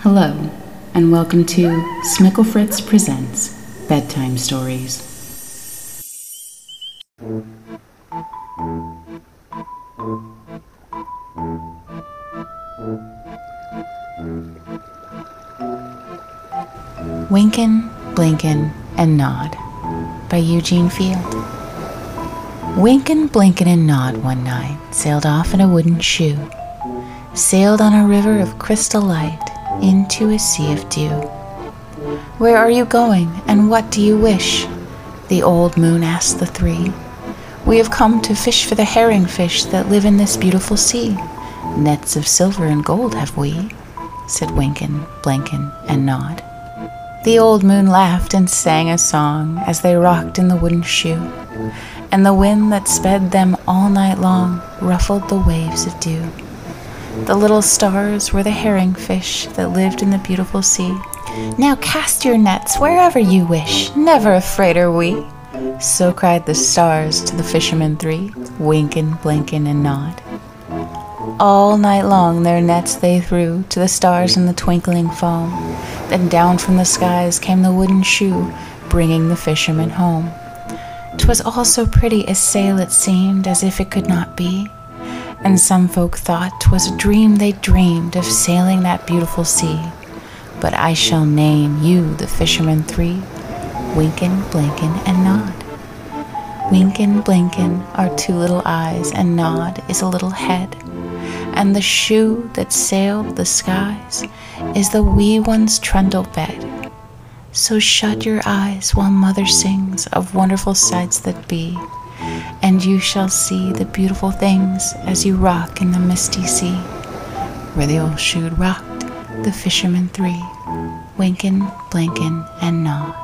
Hello, and welcome to Smicklefritz Presents Bedtime Stories. Winkin', Blinkin', and Nod by Eugene Field. Winkin', Blinkin', and Nod one night sailed off in a wooden shoe, sailed on a river of crystal light into a sea of dew. Where are you going, and what do you wish? The old moon asked the three. We have come to fish for the herring fish that live in this beautiful sea. Nets of silver and gold have we, said Winkin, Blinkin, and Nod. The old moon laughed and sang a song as they rocked in the wooden shoe, and the wind that sped them all night long ruffled the waves of dew. The little stars were the herring fish that lived in the beautiful sea. Now cast your nets wherever you wish, never afraid are we. So cried the stars to the fishermen three, Winkin, Blinkin, and Nod. All night long their nets they threw to the stars in the twinkling foam. Then down from the skies came the wooden shoe, bringing the fishermen home. 'Twas all so pretty a sail it seemed, as if it could not be and some folk thought 'twas a dream they dreamed of sailing that beautiful sea. But I shall name you the fishermen three, Winkin, Blinkin, and Nod. Winkin, Blinkin are two little eyes, and Nod is a little head. And the shoe that sailed the skies is the wee one's trundle bed. So shut your eyes while mother sings of wonderful sights that be and you shall see the beautiful things as you rock in the misty sea. Where the old shoe rocked, the fishermen three, Winkin, Blinkin, and Nod.